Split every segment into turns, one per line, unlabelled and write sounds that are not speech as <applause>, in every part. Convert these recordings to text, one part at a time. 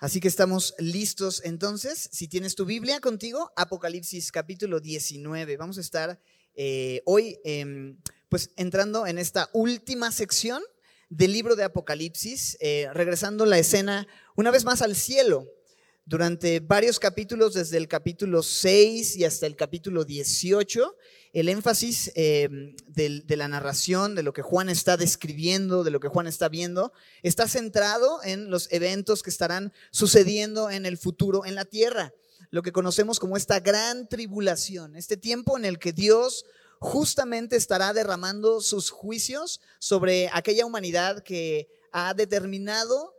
Así que estamos listos entonces. Si tienes tu Biblia contigo, Apocalipsis capítulo 19. Vamos a estar eh, hoy em, pues entrando en esta última sección del libro de Apocalipsis, eh, regresando la escena una vez más al cielo. Durante varios capítulos, desde el capítulo 6 y hasta el capítulo 18, el énfasis em, de, la narración, de lo que Juan está describiendo, de lo que Juan está viendo, está centrado en los eventos que estarán sucediendo en el futuro en la tierra, lo que conocemos como esta gran tribulación, este tiempo en el que Dios justamente estará derramando sus juicios sobre aquella humanidad que ha determinado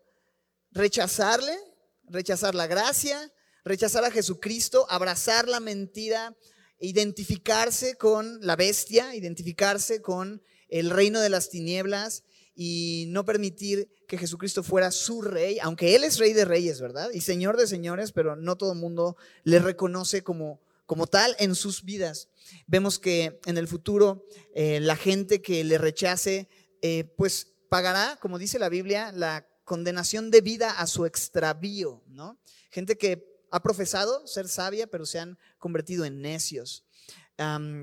rechazarle, rechazar la gracia, rechazar a Jesucristo, abrazar la mentira identificarse con la bestia, identificarse con el reino de las tinieblas y no permitir que Jesucristo fuera su rey, aunque Él es rey de reyes, ¿verdad? Y señor de señores, pero no todo el mundo le reconoce como, como tal en sus vidas. Vemos que en el futuro eh, la gente que le rechace, eh, pues pagará, como dice la Biblia, la condenación de vida a su extravío, ¿no? Gente que ha profesado ser sabia, pero se han convertido en necios.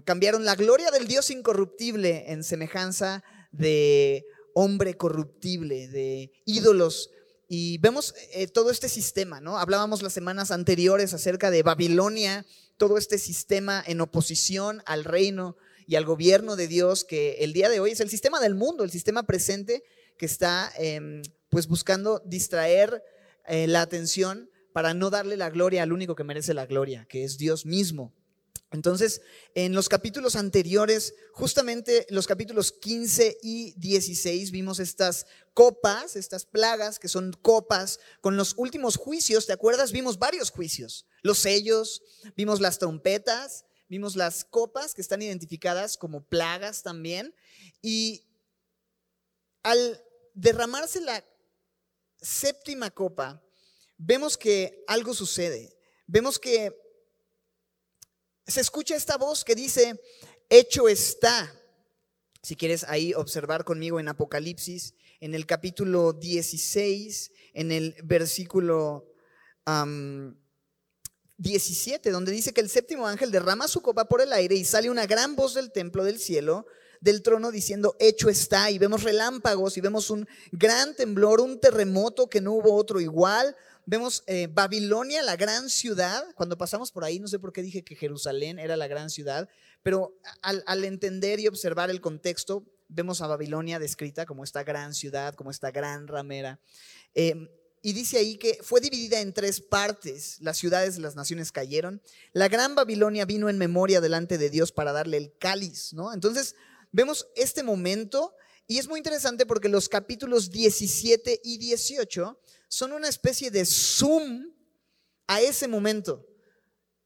cambiaron la gloria del Dios incorruptible en semejanza de hombre corruptible, de ídolos. Y vemos eh, todo este sistema, ¿no? Hablábamos las semanas anteriores acerca de Babilonia, todo este sistema en oposición al reino y al gobierno de Dios, que el día de hoy es el sistema del mundo, el sistema presente que está em, pues buscando distraer eh, la atención para no darle la gloria al único que merece la gloria, que es Dios mismo. Entonces, en los capítulos anteriores, justamente los capítulos 15 y 16, vimos estas copas, estas plagas que son copas con los últimos juicios, ¿te acuerdas? Vimos varios juicios, los sellos, vimos las trompetas, vimos las copas que están identificadas como plagas también, y al derramarse la séptima copa, vemos que algo sucede. Vemos que se escucha esta voz que dice, hecho está. Si quieres ahí observar conmigo en Apocalipsis, en el capítulo 16, en el versículo 17, donde dice que el séptimo ángel derrama su copa por el aire y sale una gran voz del templo del cielo, del trono, diciendo, hecho está. Y vemos relámpagos y vemos un gran temblor, un terremoto que no hubo otro igual, Vemos eh, Babilonia, la gran ciudad. Cuando pasamos por ahí, no sé por qué dije que Jerusalén era la gran ciudad, pero al, entender y observar el contexto, vemos a Babilonia descrita como esta gran ciudad, como esta gran ramera. Em, y dice ahí que fue dividida en tres partes. Las ciudades de las naciones cayeron. La gran Babilonia vino en memoria delante de Dios para darle el cáliz, ¿no? Entonces, vemos este momento y es muy interesante porque los capítulos 17 y 18 son una especie de zoom a ese momento.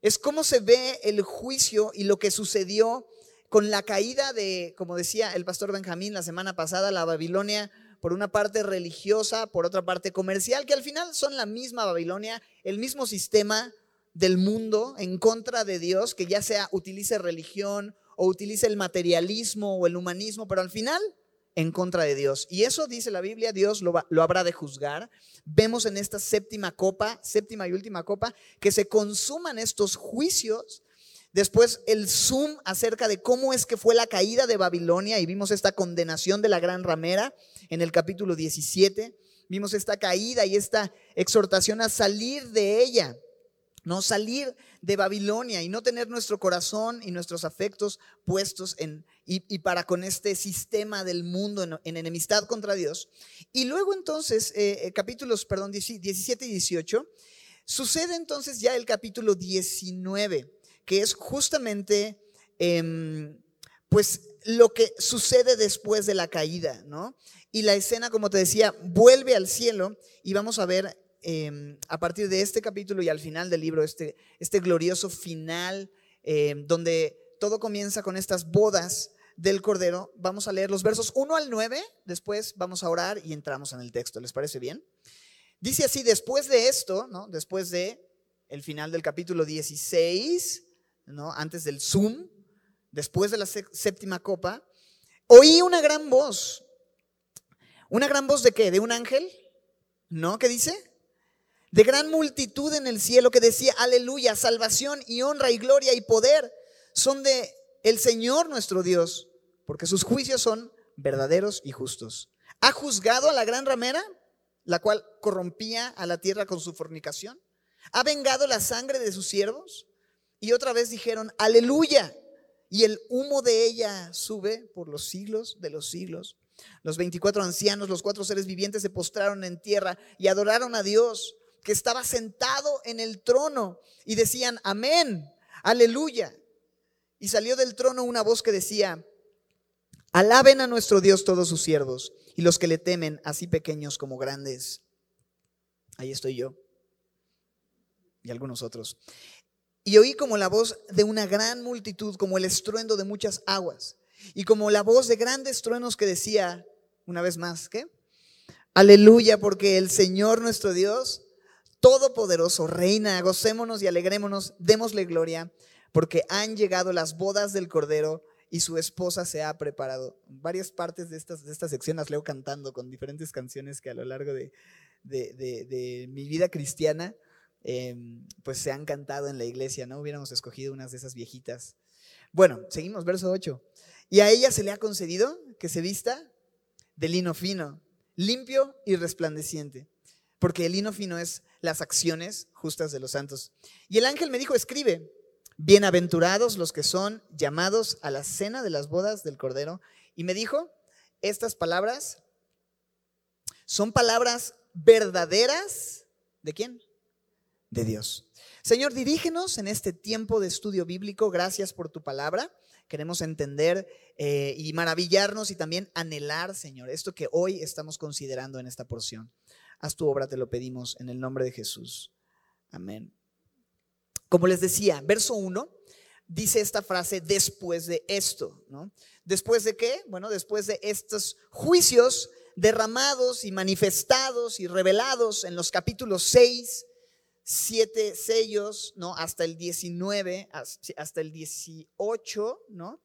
Es como se ve el juicio y lo que sucedió con la caída de, como decía el pastor Benjamín la semana pasada, la Babilonia, por una parte religiosa, por otra parte comercial, que al final son la misma Babilonia, el mismo sistema del mundo en contra de Dios, que ya sea utilice religión o utilice el materialismo o el humanismo, pero al final en contra de Dios. Y eso dice la Biblia, Dios lo, lo, habrá de juzgar. Vemos en esta séptima copa, séptima y última copa, que se consuman estos juicios. Después el zoom acerca de cómo es que fue la caída de Babilonia y vimos esta condenación de la gran ramera en el capítulo 17. Vimos esta caída y esta exhortación a salir de ella no salir de Babilonia y no tener nuestro corazón y nuestros afectos puestos en y, para con este sistema del mundo en, enemistad contra Dios. Y luego entonces, eh, eh, capítulos, perdón, 17 y 18, sucede entonces ya el capítulo 19, que es justamente, em, pues, lo que sucede después de la caída, ¿no? Y la escena, como te decía, vuelve al cielo y vamos a ver Em, a partir de este capítulo y al final del libro, este, este glorioso final, em, donde todo comienza con estas bodas del Cordero. Vamos a leer los versos 1 al 9, después vamos a orar y entramos en el texto. ¿Les parece bien? Dice así, después de esto, ¿no? después de el final del capítulo 16, ¿no? antes del Zoom, después de la séptima copa, oí una gran voz. ¿Una gran voz de qué? ¿De un ángel? ¿No? ¿Qué dice? De gran multitud en el cielo que decía, aleluya, salvación y honra y gloria y poder son de el Señor nuestro Dios, porque sus juicios son verdaderos y justos. ¿Ha juzgado a la gran ramera, la cual corrompía a la tierra con su fornicación? ¿Ha vengado la sangre de sus siervos? Y otra vez dijeron, aleluya. Y el humo de ella sube por los siglos de los siglos. Los 24 ancianos, los cuatro seres vivientes se postraron en tierra y adoraron a Dios que estaba sentado en el trono y decían, amén, aleluya. Y salió del trono una voz que decía, alaben a nuestro Dios todos sus siervos y los que le temen, así pequeños como grandes. Ahí estoy yo y algunos otros. Y oí como la voz de una gran multitud, como el estruendo de muchas aguas, y como la voz de grandes truenos que decía, una vez más, ¿qué? Aleluya, porque el Señor nuestro Dios, Todopoderoso, reina, gocémonos y alegrémonos, démosle gloria, porque han llegado las bodas del Cordero y su esposa se ha preparado. Varias partes de, estas, de esta sección las leo cantando con diferentes canciones que a lo largo de, de mi vida cristiana Em, pues se han cantado en la iglesia, ¿no? Hubiéramos escogido unas de esas viejitas. Bueno, seguimos, verso 8. Y a ella se le ha concedido que se vista de lino fino, limpio y resplandeciente, porque el lino fino es las acciones justas de los santos. Y el ángel me dijo, escribe, bienaventurados los que son llamados a la cena de las bodas del Cordero. Y me dijo, estas palabras son palabras verdaderas. ¿De quién? de Dios. Señor, dirígenos en este tiempo de estudio bíblico. Gracias por tu palabra. Queremos entender eh, y maravillarnos y también anhelar, Señor, esto que hoy estamos considerando en esta porción. Haz tu obra, te lo pedimos en el nombre de Jesús. Amén. Como les decía, verso 1 dice esta frase después de esto, ¿no? ¿Después de qué? Bueno, después de estos juicios derramados y manifestados y revelados en los capítulos 6, siete sellos, ¿no? Hasta el 19, hasta el 18, ¿no?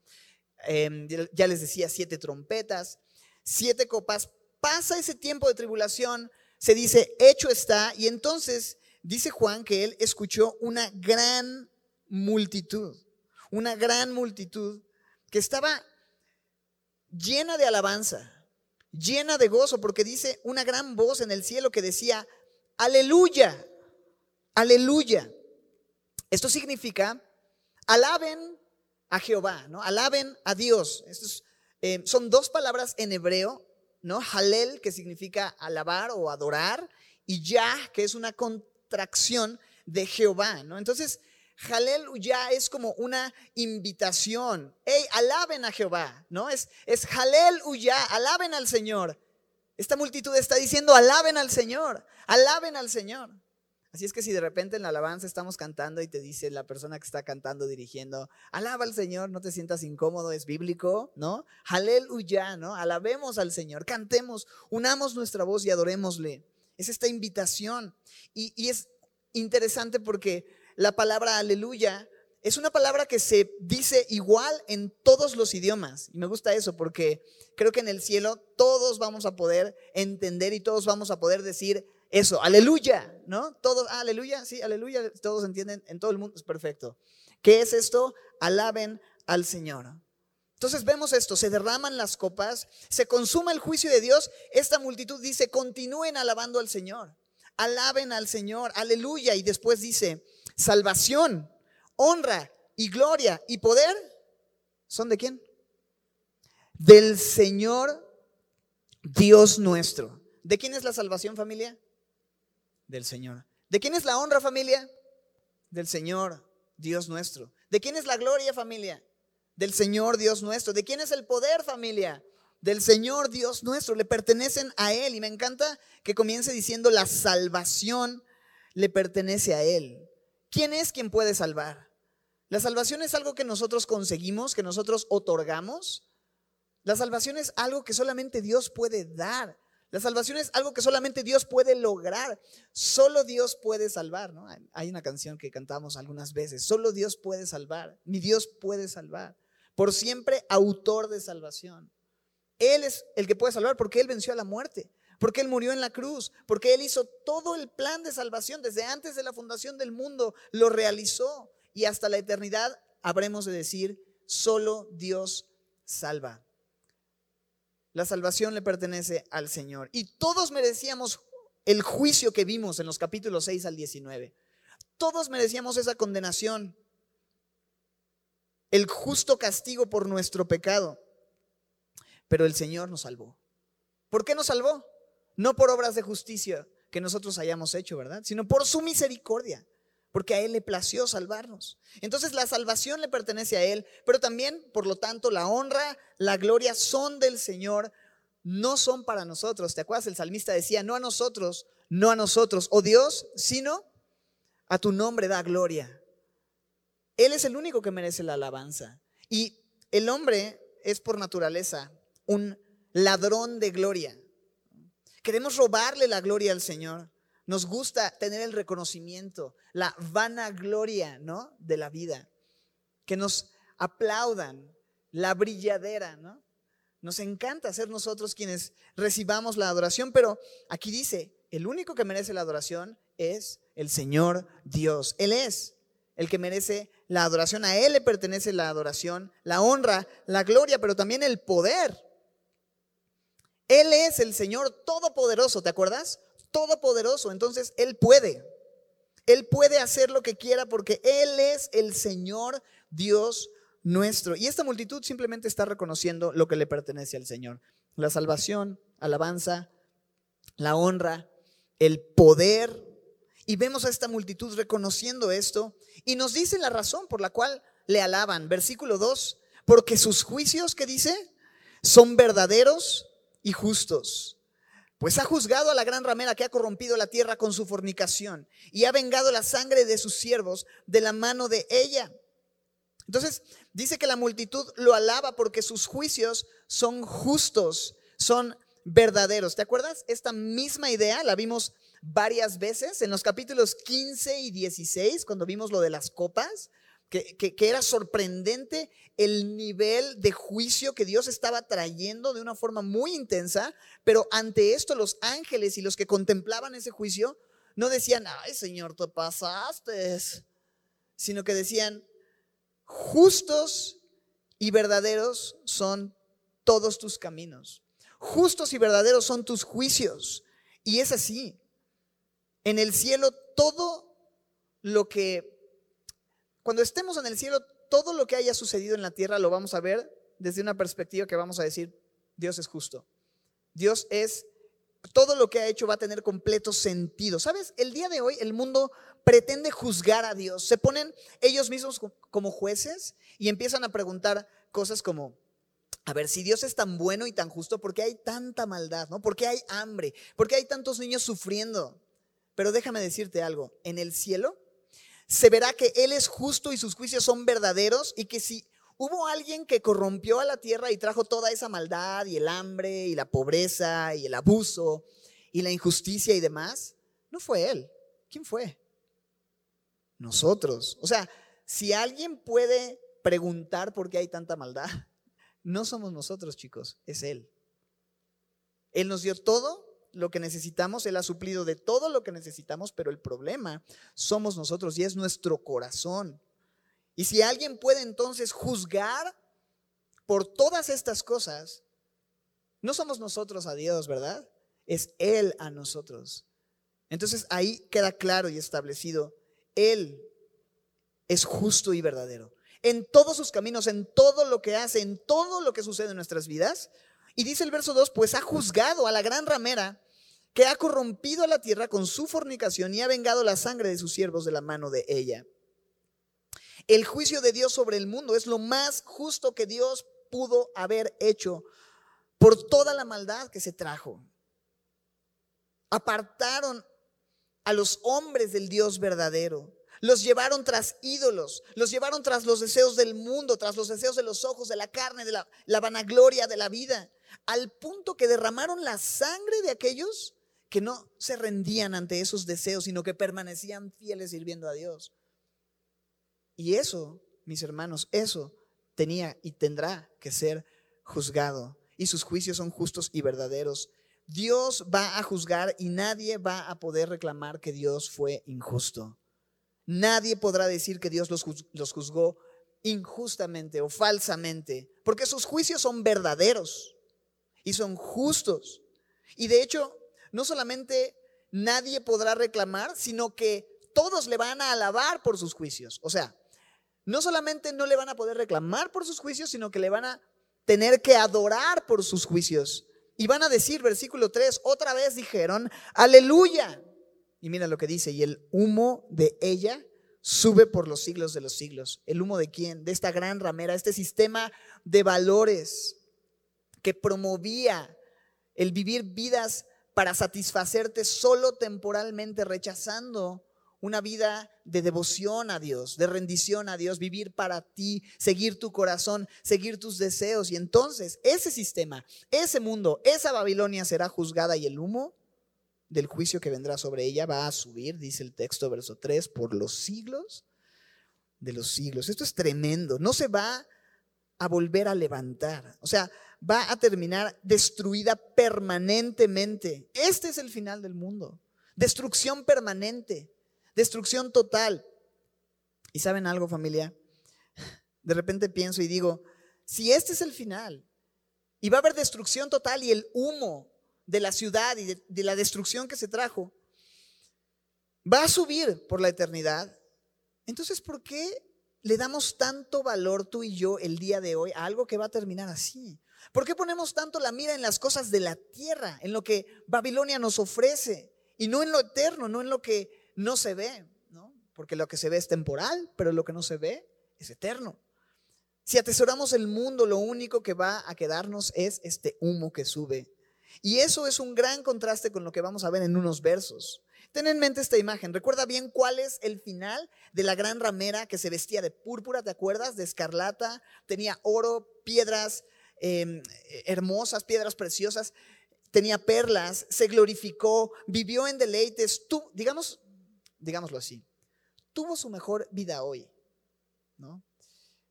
Em, ya les decía, siete trompetas, siete copas. Pasa ese tiempo de tribulación, se dice, hecho está, y entonces dice Juan que él escuchó una gran multitud, una gran multitud que estaba llena de alabanza, llena de gozo, porque dice una gran voz en el cielo que decía, aleluya, Aleluya. Esto significa, alaben a Jehová, ¿no? Alaben a Dios. Estos, eh, son dos palabras en hebreo, ¿no? Halel, que significa alabar o adorar, y Yah, que es una contracción de Jehová, ¿no? Entonces, Halel ya es como una invitación. Hey, alaben a Jehová, ¿no? Es, es Halel ya, alaben al Señor. Esta multitud está diciendo, alaben al Señor, alaben al Señor. Así es que si de repente en la alabanza estamos cantando y te dice la persona que está cantando, dirigiendo, alaba al Señor, no te sientas incómodo, es bíblico, ¿no? Aleluya, ¿no? Alabemos al Señor, cantemos, unamos nuestra voz y adorémosle. Es esta invitación. Y, y es interesante porque la palabra aleluya es una palabra que se dice igual en todos los idiomas. Y me gusta eso porque creo que en el cielo todos vamos a poder entender y todos vamos a poder decir eso, aleluya, ¿no? Todos, ah, aleluya, sí, aleluya, todos entienden, en todo el mundo es perfecto. ¿Qué es esto? Alaben al Señor. Entonces vemos esto, se derraman las copas, se consuma el juicio de Dios, esta multitud dice, continúen alabando al Señor, alaben al Señor, aleluya, y después dice, salvación, honra y gloria y poder, ¿son de quién? Del Señor Dios nuestro. ¿De quién es la salvación familia? Del Señor. ¿De quién es la honra, familia? Del Señor, Dios nuestro. ¿De quién es la gloria, familia? Del Señor, Dios nuestro. ¿De quién es el poder, familia? Del Señor, Dios nuestro. Le pertenecen a Él. Y me encanta que comience diciendo, la salvación le pertenece a Él. ¿Quién es quien puede salvar? La salvación es algo que nosotros conseguimos, que nosotros otorgamos. La salvación es algo que solamente Dios puede dar. La salvación es algo que solamente Dios puede lograr. Solo Dios puede salvar, ¿no? Hay una canción que cantamos algunas veces. Solo Dios puede salvar. Ni Dios puede salvar. Por siempre autor de salvación. Él es el que puede salvar porque Él venció a la muerte. porque Él murió en la cruz, porque Él hizo todo el plan de salvación desde antes de la fundación del mundo, lo realizó y hasta la eternidad habremos de decir, solo Dios salva. La salvación le pertenece al Señor y todos merecíamos el juicio que vimos en los capítulos 6 al 19. Todos merecíamos esa condenación, el justo castigo por nuestro pecado, pero el Señor nos salvó. ¿Por qué nos salvó? No por obras de justicia que nosotros hayamos hecho, ¿verdad? Sino por su misericordia, porque a Él le plació salvarnos. Entonces la salvación le pertenece a Él, pero también, por lo tanto, la honra, la gloria son del Señor, no son para nosotros. ¿Te acuerdas? El salmista decía, no a nosotros, no a nosotros, oh Dios, sino a tu nombre da gloria. Él es el único que merece la alabanza. Y el hombre es por naturaleza un ladrón de gloria. Queremos robarle la gloria al Señor. Nos gusta tener el reconocimiento, la vanagloria, ¿no? De la vida. Que nos aplaudan, la brilladera, ¿no? Nos encanta ser nosotros quienes recibamos la adoración, pero aquí dice, el único que merece la adoración es el Señor Dios. Él es el que merece la adoración. A Él le pertenece la adoración, la honra, la gloria, pero también el poder. Él es el Señor todopoderoso, ¿te acuerdas? Todopoderoso, entonces Él puede. Él puede hacer lo que quiera porque Él es el Señor Dios nuestro. Y esta multitud simplemente está reconociendo lo que le pertenece al Señor. La salvación, alabanza, la honra, el poder. Y vemos a esta multitud reconociendo esto y nos dice la razón por la cual le alaban. Versículo 2, porque sus juicios, ¿qué dice? Son verdaderos y justos. Pues ha juzgado a la gran ramera que ha corrompido la tierra con su fornicación y ha vengado la sangre de sus siervos de la mano de ella. Entonces, dice que la multitud lo alaba porque sus juicios son justos, son verdaderos. ¿Te acuerdas? Esta misma idea la vimos varias veces en los capítulos 15 y 16, cuando vimos lo de las copas que, era sorprendente el nivel de juicio que Dios estaba trayendo de una forma muy intensa, pero ante esto los ángeles y los que contemplaban ese juicio no decían, ay Señor, te pasaste, sino que decían, justos y verdaderos son todos tus caminos, justos y verdaderos son tus juicios. Y es así, en el cielo todo lo que cuando estemos en el cielo, todo lo que haya sucedido en la tierra lo vamos a ver desde una perspectiva que vamos a decir, Dios es justo. Dios es, todo lo que ha hecho va a tener completo sentido. ¿Sabes? El día de hoy el mundo pretende juzgar a Dios. Se ponen ellos mismos como jueces y empiezan a preguntar cosas como, a ver, si Dios es tan bueno y tan justo, ¿por qué hay tanta maldad? ¿no? ¿Por qué hay hambre? ¿Por qué hay tantos niños sufriendo? Pero déjame decirte algo, en el cielo se verá que Él es justo y sus juicios son verdaderos y que si hubo alguien que corrompió a la tierra y trajo toda esa maldad y el hambre y la pobreza y el abuso y la injusticia y demás, no fue Él. ¿Quién fue? Nosotros. O sea, si alguien puede preguntar por qué hay tanta maldad, <laughs> no somos nosotros, chicos, es Él. Él nos dio todo lo que necesitamos, Él ha suplido de todo lo que necesitamos, pero el problema somos nosotros y es nuestro corazón. Y si alguien puede entonces juzgar por todas estas cosas, no somos nosotros a Dios, ¿verdad? Es Él a nosotros. Entonces ahí queda claro y establecido, Él es justo y verdadero. En todos sus caminos, en todo lo que hace, en todo lo que sucede en nuestras vidas. Y dice el verso 2, pues ha juzgado a la gran ramera que ha corrompido a la tierra con su fornicación y ha vengado la sangre de sus siervos de la mano de ella. El juicio de Dios sobre el mundo es lo más justo que Dios pudo haber hecho por toda la maldad que se trajo. Apartaron a los hombres del Dios verdadero. Los llevaron tras ídolos, los llevaron tras los deseos del mundo, tras los deseos de los ojos, de la carne, de la, la vanagloria de la vida, al punto que derramaron la sangre de aquellos que no se rendían ante esos deseos, sino que permanecían fieles sirviendo a Dios. Y eso, mis hermanos, eso tenía y tendrá que ser juzgado. Y sus juicios son justos y verdaderos. Dios va a juzgar y nadie va a poder reclamar que Dios fue injusto. Nadie podrá decir que Dios los, juzgó injustamente o falsamente, porque sus juicios son verdaderos y son justos. Y de hecho, no solamente nadie podrá reclamar, sino que todos le van a alabar por sus juicios. O sea, no solamente no le van a poder reclamar por sus juicios, sino que le van a tener que adorar por sus juicios. Y van a decir, versículo 3, otra vez dijeron, aleluya. Y mira lo que dice, y el humo de ella sube por los siglos de los siglos. ¿El humo de quién? De esta gran ramera, este sistema de valores que promovía el vivir vidas para satisfacerte solo temporalmente, rechazando una vida de devoción a Dios, de rendición a Dios, vivir para ti, seguir tu corazón, seguir tus deseos. Y entonces ese sistema, ese mundo, esa Babilonia será juzgada y el humo del juicio que vendrá sobre ella va a subir, dice el texto verso 3, por los siglos de los siglos. Esto es tremendo. No se va a volver a levantar. O sea, va a terminar destruida permanentemente. Este es el final del mundo. Destrucción permanente. Destrucción total. ¿Y saben algo, familia? De repente pienso y digo, si este es el final, y va a haber destrucción total y el humo de la ciudad y de, la destrucción que se trajo, va a subir por la eternidad, entonces, ¿por qué le damos tanto valor tú y yo el día de hoy a algo que va a terminar así? ¿Por qué ponemos tanto la mira en las cosas de la tierra, en lo que Babilonia nos ofrece y no en lo eterno, no en lo que no se ve, ¿no? Porque lo que se ve es temporal, pero lo que no se ve es eterno. Si atesoramos el mundo, lo único que va a quedarnos es este humo que sube. Y eso es un gran contraste con lo que vamos a ver en unos versos. Ten en mente esta imagen. Recuerda bien cuál es el final de la gran ramera que se vestía de púrpura, ¿te acuerdas? De escarlata. Tenía oro, piedras em, hermosas, piedras preciosas. Tenía perlas, se glorificó, vivió en deleites. Tú, digamos, digámoslo así, tuvo su mejor vida hoy, ¿no?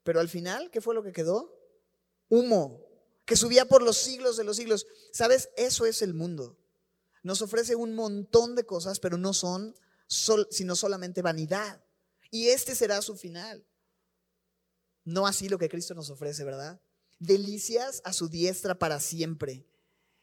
Pero al final, ¿qué fue lo que quedó? Humo, que subía por los siglos de los siglos. ¿Sabes? Eso es el mundo. Nos ofrece un montón de cosas, pero no son sino solamente vanidad. Y este será su final. No así lo que Cristo nos ofrece, ¿verdad? Delicias a su diestra para siempre.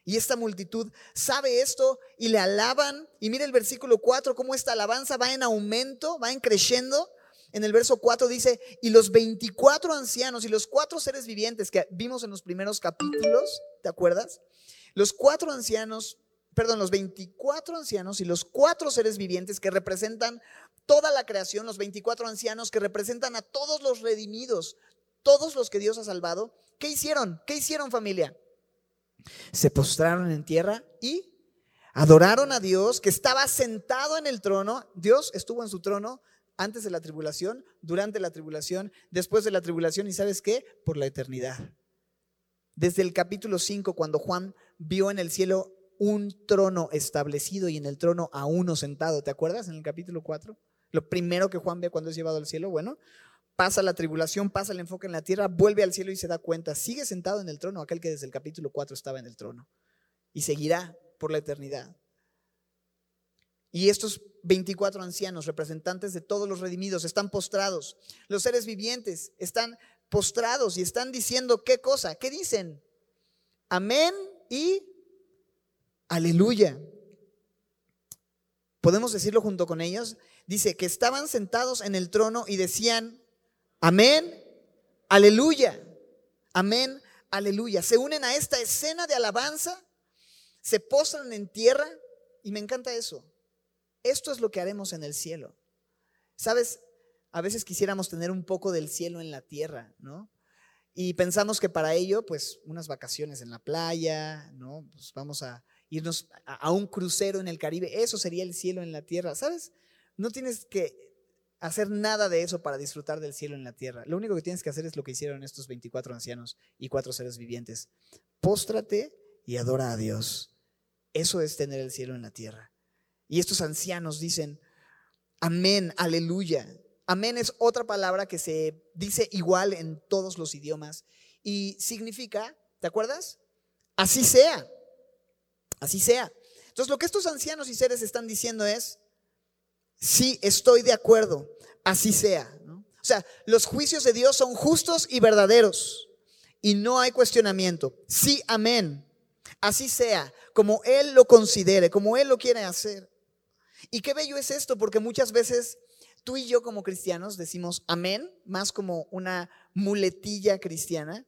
Y esta multitud sabe esto y le alaban. Y mire el versículo 4, cómo esta alabanza va en aumento, va en creciendo. En el verso 4 dice, y los 24 ancianos y los cuatro seres vivientes que vimos en los primeros capítulos, ¿te acuerdas? Los cuatro ancianos, perdón, los 24 ancianos y los cuatro seres vivientes que representan toda la creación, los 24 ancianos que representan a todos los redimidos, todos los que Dios ha salvado, ¿qué hicieron? ¿Qué hicieron familia? Se postraron en tierra y adoraron a Dios que estaba sentado en el trono. Dios estuvo en su trono antes de la tribulación, durante la tribulación, después de la tribulación y sabes qué? Por la eternidad. Desde el capítulo 5, cuando Juan vio en el cielo un trono establecido y en el trono a uno sentado, ¿te acuerdas? En el capítulo 4. Lo primero que Juan ve cuando es llevado al cielo, bueno, pasa la tribulación, pasa el enfoque en la tierra, vuelve al cielo y se da cuenta, sigue sentado en el trono aquel que desde el capítulo 4 estaba en el trono y seguirá por la eternidad. Y estos 24 ancianos, representantes de todos los redimidos, están postrados. Los seres vivientes están postrados y están diciendo qué cosa, ¿qué dicen? Amén y aleluya. ¿Podemos decirlo junto con ellos? Dice que estaban sentados en el trono y decían, Amén, aleluya, amén, aleluya. Se unen a esta escena de alabanza, se postran en tierra y me encanta eso. Esto es lo que haremos en el cielo. Sabes, a veces quisiéramos tener un poco del cielo en la tierra, ¿no? Y pensamos que para ello, pues, unas vacaciones en la playa, ¿no? Pues vamos a irnos a, un crucero en el Caribe, eso sería el cielo en la tierra, ¿sabes? No tienes que hacer nada de eso para disfrutar del cielo en la tierra. Lo único que tienes que hacer es lo que hicieron estos 24 ancianos y cuatro seres vivientes. Póstrate y adora a Dios. Eso es tener el cielo en la tierra. Y estos ancianos dicen, amén, aleluya. Amén es otra palabra que se dice igual en todos los idiomas y significa, ¿te acuerdas? Así sea. Así sea. Entonces lo que estos ancianos y seres están diciendo es, sí, estoy de acuerdo, así sea. O sea, los juicios de Dios son justos y verdaderos y no hay cuestionamiento. Sí, amén. Así sea, como Él lo considere, como Él lo quiere hacer. Y qué bello es esto, porque muchas veces tú y yo como cristianos decimos amén, más como una muletilla cristiana,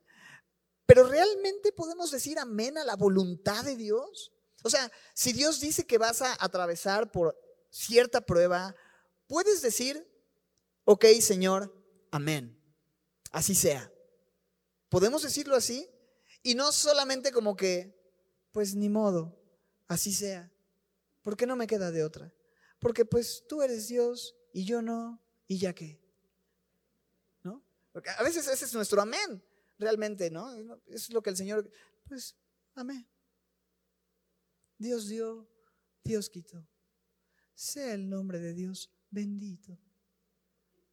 pero realmente podemos decir amén a la voluntad de Dios. O sea, si Dios dice que vas a atravesar por cierta prueba, puedes decir, ok, Señor, amén. Así sea. ¿Podemos decirlo así? Y no solamente como que, pues ni modo, así sea. ¿Por qué no me queda de otra? Porque pues tú eres Dios y yo no, y ya qué. ¿No? Porque a veces ese es nuestro amén, realmente, ¿no? Es lo que el Señor, pues, amén. Dios dio, Dios quitó. Sea el nombre de Dios bendito.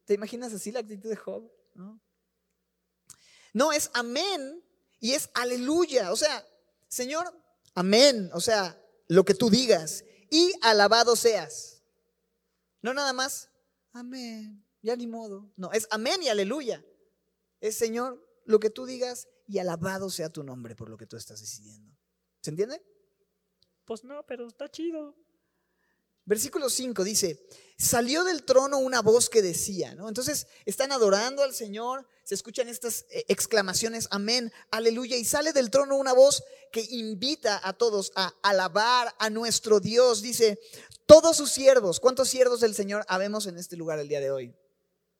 ¿Te imaginas así la actitud de Job? No, no es amén y es aleluya. O sea, Señor, amén. O sea, lo que tú digas. Y alabado seas. No nada más, amén. Ya ni modo. No, es amén y aleluya. Es Señor, lo que tú digas y alabado sea tu nombre por lo que tú estás decidiendo. ¿Se entiende?
Pues no, pero está chido.
Versículo 5 dice, salió del trono una voz que decía, ¿no? Entonces están adorando al Señor, se escuchan estas eh, exclamaciones, amén, aleluya, y sale del trono una voz que invita a todos a alabar a nuestro Dios. Dice, todos sus siervos, ¿cuántos siervos del Señor habemos en este lugar el día de hoy?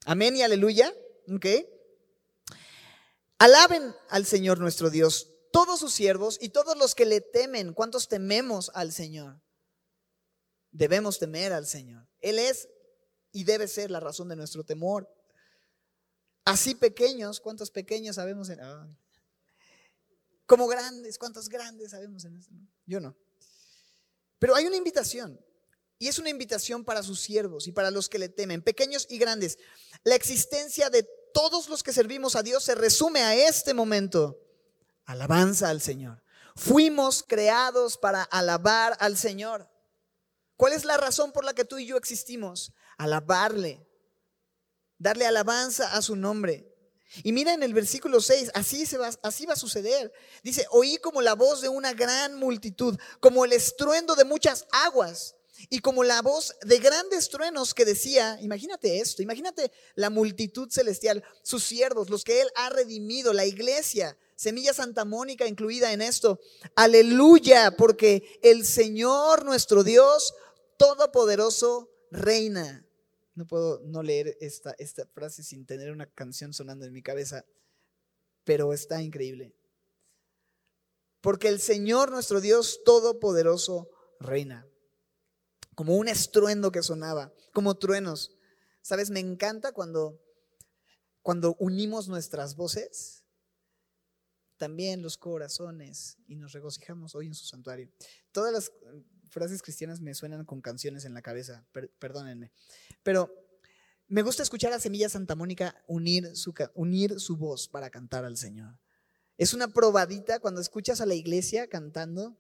Amén y aleluya, ¿ok? Alaben al Señor nuestro Dios, todos sus siervos y todos los que le temen. ¿Cuántos tememos al Señor? Debemos temer al Señor. Él es y debe ser la razón de nuestro temor. Así pequeños, ¿cuántos pequeños sabemos en... como grandes, ¿cuántos grandes sabemos en esto? Yo no. Pero hay una invitación. Y es una invitación para sus siervos y para los que le temen, pequeños y grandes. La existencia de todos los que servimos a Dios se resume a este momento. Alabanza al Señor. Fuimos creados para alabar al Señor. ¿Cuál es la razón por la que tú y yo existimos? Alabarle, darle alabanza a su nombre. Y mira en el versículo 6, así, se va, así va a suceder. Dice, oí como la voz de una gran multitud, como el estruendo de muchas aguas y como la voz de grandes truenos que decía, imagínate esto, imagínate la multitud celestial, sus siervos, los que Él ha redimido, la iglesia, Semilla Santa Mónica incluida en esto. Aleluya, porque el Señor nuestro Dios Todopoderoso reina. No puedo no leer esta, esta frase sin tener una canción sonando en mi cabeza, pero está increíble. Porque el Señor nuestro Dios Todopoderoso reina. Como un estruendo que sonaba, como truenos. ¿Sabes? Me encanta cuando, cuando unimos nuestras voces también los corazones y nos regocijamos hoy en su santuario. Todas las frases cristianas me suenan con canciones en la cabeza, perdónenme. Pero me gusta escuchar a Semilla Santa Mónica unir su, unir su voz para cantar al Señor. Es una probadita cuando escuchas a la iglesia cantando.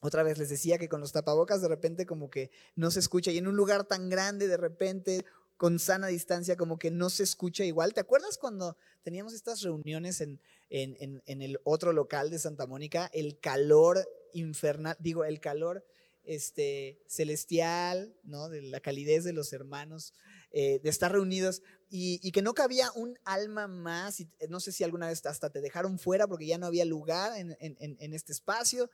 Otra vez les decía que con los tapabocas de repente como que no se escucha y en un lugar tan grande de repente con sana distancia como que no se escucha igual. ¿Te acuerdas cuando teníamos estas reuniones en, en, el otro local de Santa Mónica, el calor infernal, digo, el calor este, celestial, ¿no? De la calidez de los hermanos, eh, de estar reunidos y, que no cabía un alma más. Y no sé si alguna vez hasta te dejaron fuera porque ya no había lugar en, este espacio.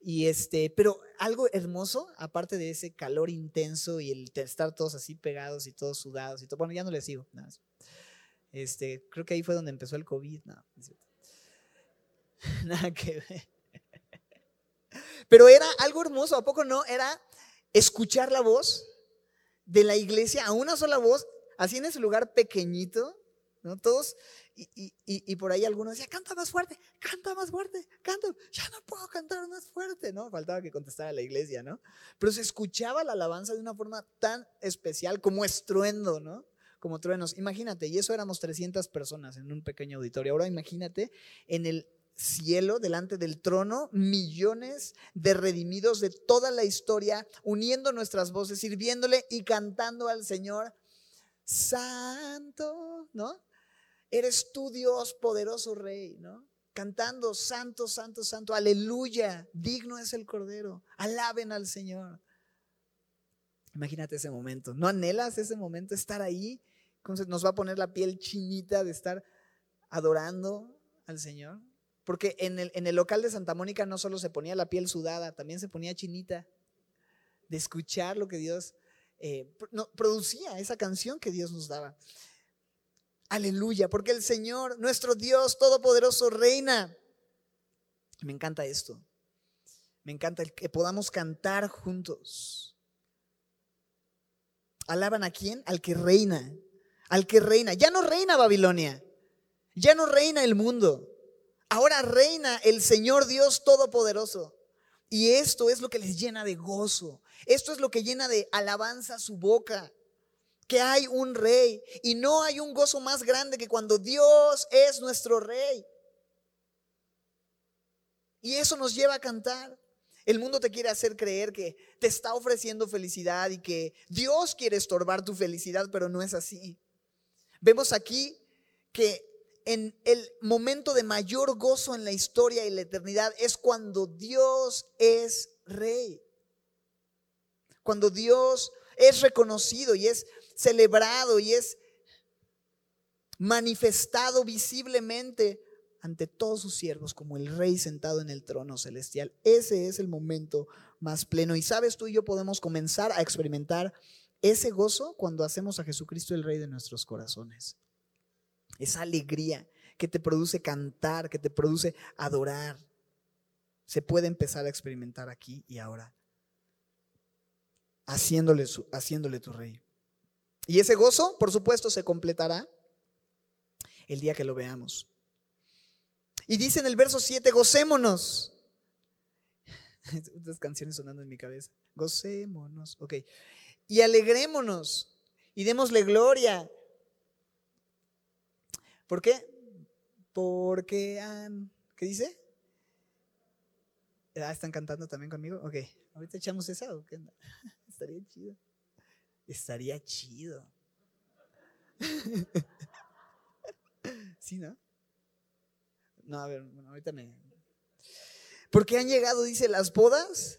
Y este, pero algo hermoso, aparte de ese calor intenso y el estar todos así pegados y todos sudados y todo. Bueno, ya no les sigo. Nada Este, creo que ahí fue donde empezó el COVID. No, <laughs> Nada que ver. Pero era algo hermoso, ¿a poco no? Era escuchar la voz de la iglesia a una sola voz, así en ese lugar pequeñito, ¿no? Todos, y, por ahí algunos decía, canta más fuerte, canta más fuerte, canta, ya no puedo cantar más fuerte, ¿no? Faltaba que contestara la iglesia, ¿no? Pero se escuchaba la alabanza de una forma tan especial como estruendo, ¿no? Como truenos. Imagínate, y eso éramos 300 personas en un pequeño auditorio. Ahora imagínate en el cielo, delante del trono, millones de redimidos de toda la historia, uniendo nuestras voces, sirviéndole y cantando al Señor, Santo, ¿no? Eres tú Dios, poderoso Rey, ¿no? Cantando, Santo, Santo, Santo, aleluya, digno es el Cordero, alaben al Señor. Imagínate ese momento, ¿no anhelas ese momento, estar ahí? Nos va a poner la piel chinita de estar adorando al Señor. Porque en el, en el local de Santa Mónica no solo se ponía la piel sudada, también se ponía chinita de escuchar lo que Dios eh, producía, esa canción que Dios nos daba. Aleluya, porque el Señor, nuestro Dios Todopoderoso, reina. Me encanta esto. Me encanta que podamos cantar juntos. ¿Alaban a quién? Al que reina. Al que reina. Ya no reina Babilonia. Ya no reina el mundo. Ahora reina el Señor Dios Todopoderoso. Y esto es lo que les llena de gozo. Esto es lo que llena de alabanza su boca. Que hay un rey. Y no hay un gozo más grande que cuando Dios es nuestro rey. Y eso nos lleva a cantar. El mundo te quiere hacer creer que te está ofreciendo felicidad y que Dios quiere estorbar tu felicidad, pero no es así. Vemos aquí que en el momento de mayor gozo en la historia y la eternidad es cuando Dios es rey. Cuando Dios es reconocido y es celebrado y es manifestado visiblemente ante todos sus siervos como el rey sentado en el trono celestial. Ese es el momento más pleno. Y sabes, tú y yo podemos comenzar a experimentar ese gozo cuando hacemos a Jesucristo el rey de nuestros corazones esa alegría que te produce cantar, que te produce adorar, se puede empezar a experimentar aquí y ahora, haciéndole, haciéndole tu rey. Y ese gozo, por supuesto, se completará el día que lo veamos. Y dice en el verso 7, gocémonos. <laughs> Estas canciones sonando en mi cabeza. Gocémonos, ok. Y alegrémonos y démosle gloria ¿Por qué? Porque han... ¿Qué dice? Ah, ¿están cantando también conmigo? Ok, ahorita echamos esa qué <laughs> Estaría chido. Estaría chido. <laughs> ¿Sí, no? No, a ver, bueno, ahorita me... Porque han llegado, dice, las bodas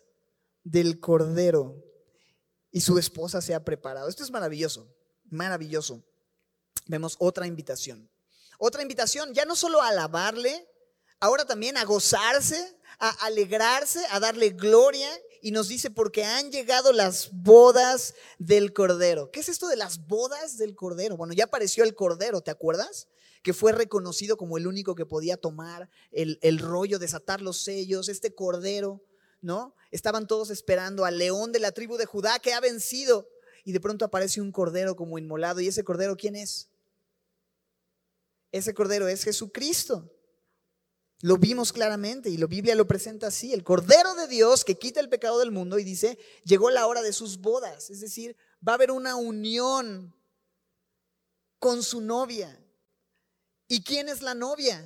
del Cordero y su esposa se ha preparado. Esto es maravilloso, maravilloso. Vemos otra invitación. Otra invitación, ya no solo a alabarle, ahora también a gozarse, a alegrarse, a darle gloria. Y nos dice, porque han llegado las bodas del Cordero. ¿Qué es esto de las bodas del Cordero? Bueno, ya apareció el Cordero, ¿te acuerdas? Que fue reconocido como el único que podía tomar el, el rollo, desatar los sellos, este Cordero, ¿no? Estaban todos esperando al león de la tribu de Judá que ha vencido. Y de pronto aparece un Cordero como inmolado. ¿Y ese Cordero quién es? Ese cordero es Jesucristo. Lo vimos claramente y la Biblia lo presenta así, el Cordero de Dios que quita el pecado del mundo y dice, llegó la hora de sus bodas, es decir, va a haber una unión con su novia. ¿Y quién es la novia?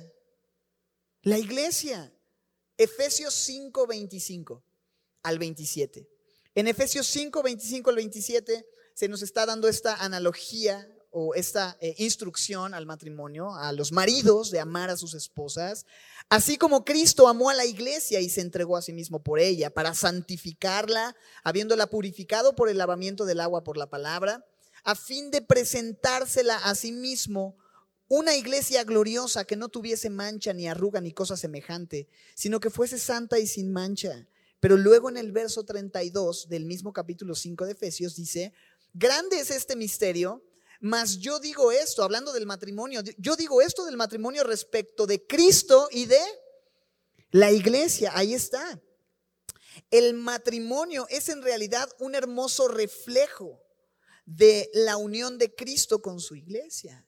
La iglesia. Efesios 5, 25 al 27. En Efesios 5, 25 al 27 se nos está dando esta analogía o esta eh, instrucción al matrimonio, a los maridos de amar a sus esposas, así como Cristo amó a la iglesia y se entregó a sí mismo por ella, para santificarla, habiéndola purificado por el lavamiento del agua por la palabra, a fin de presentársela a sí mismo una iglesia gloriosa que no tuviese mancha ni arruga ni cosa semejante, sino que fuese santa y sin mancha. Pero luego en el verso 32 del mismo capítulo 5 de Efesios dice, grande es este misterio, mas yo digo esto, hablando del matrimonio, yo digo esto del matrimonio respecto de Cristo y de la iglesia. Ahí está. El matrimonio es en realidad un hermoso reflejo de la unión de Cristo con su iglesia.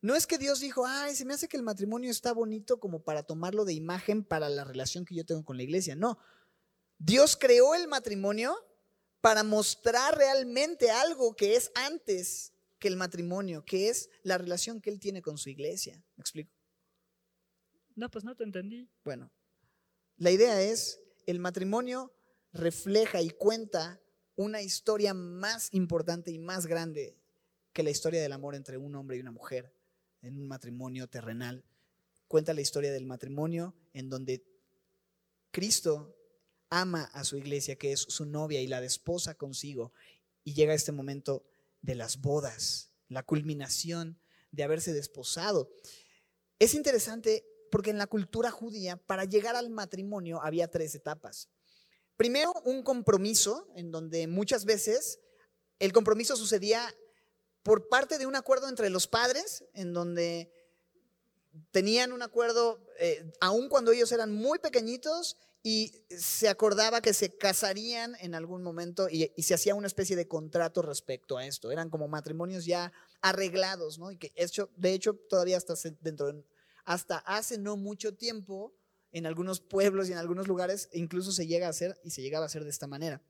No es que Dios dijo, ay, se me hace que el matrimonio está bonito como para tomarlo de imagen para la relación que yo tengo con la iglesia. No. Dios creó el matrimonio para mostrar realmente algo que es antes que el matrimonio, que es la relación que él tiene con su iglesia. ¿Me explico?
No, pues no te entendí.
Bueno, la idea es, el matrimonio refleja y cuenta una historia más importante y más grande que la historia del amor entre un hombre y una mujer en un matrimonio terrenal. Cuenta la historia del matrimonio en donde Cristo ama a su iglesia, que es su novia, y la desposa consigo. Y llega este momento de las bodas, la culminación de haberse desposado. Es interesante porque en la cultura judía, para llegar al matrimonio había tres etapas. Primero, un compromiso, en donde muchas veces el compromiso sucedía por parte de un acuerdo entre los padres, en donde tenían un acuerdo, eh, aun cuando ellos eran muy pequeñitos, y se acordaba que se casarían en algún momento y, se hacía una especie de contrato respecto a esto. Eran como matrimonios ya arreglados, ¿no? Y que hecho, de hecho todavía hasta dentro, hasta hace no mucho tiempo, en algunos pueblos y en algunos lugares incluso se llega a hacer y se llegaba a hacer de esta manera.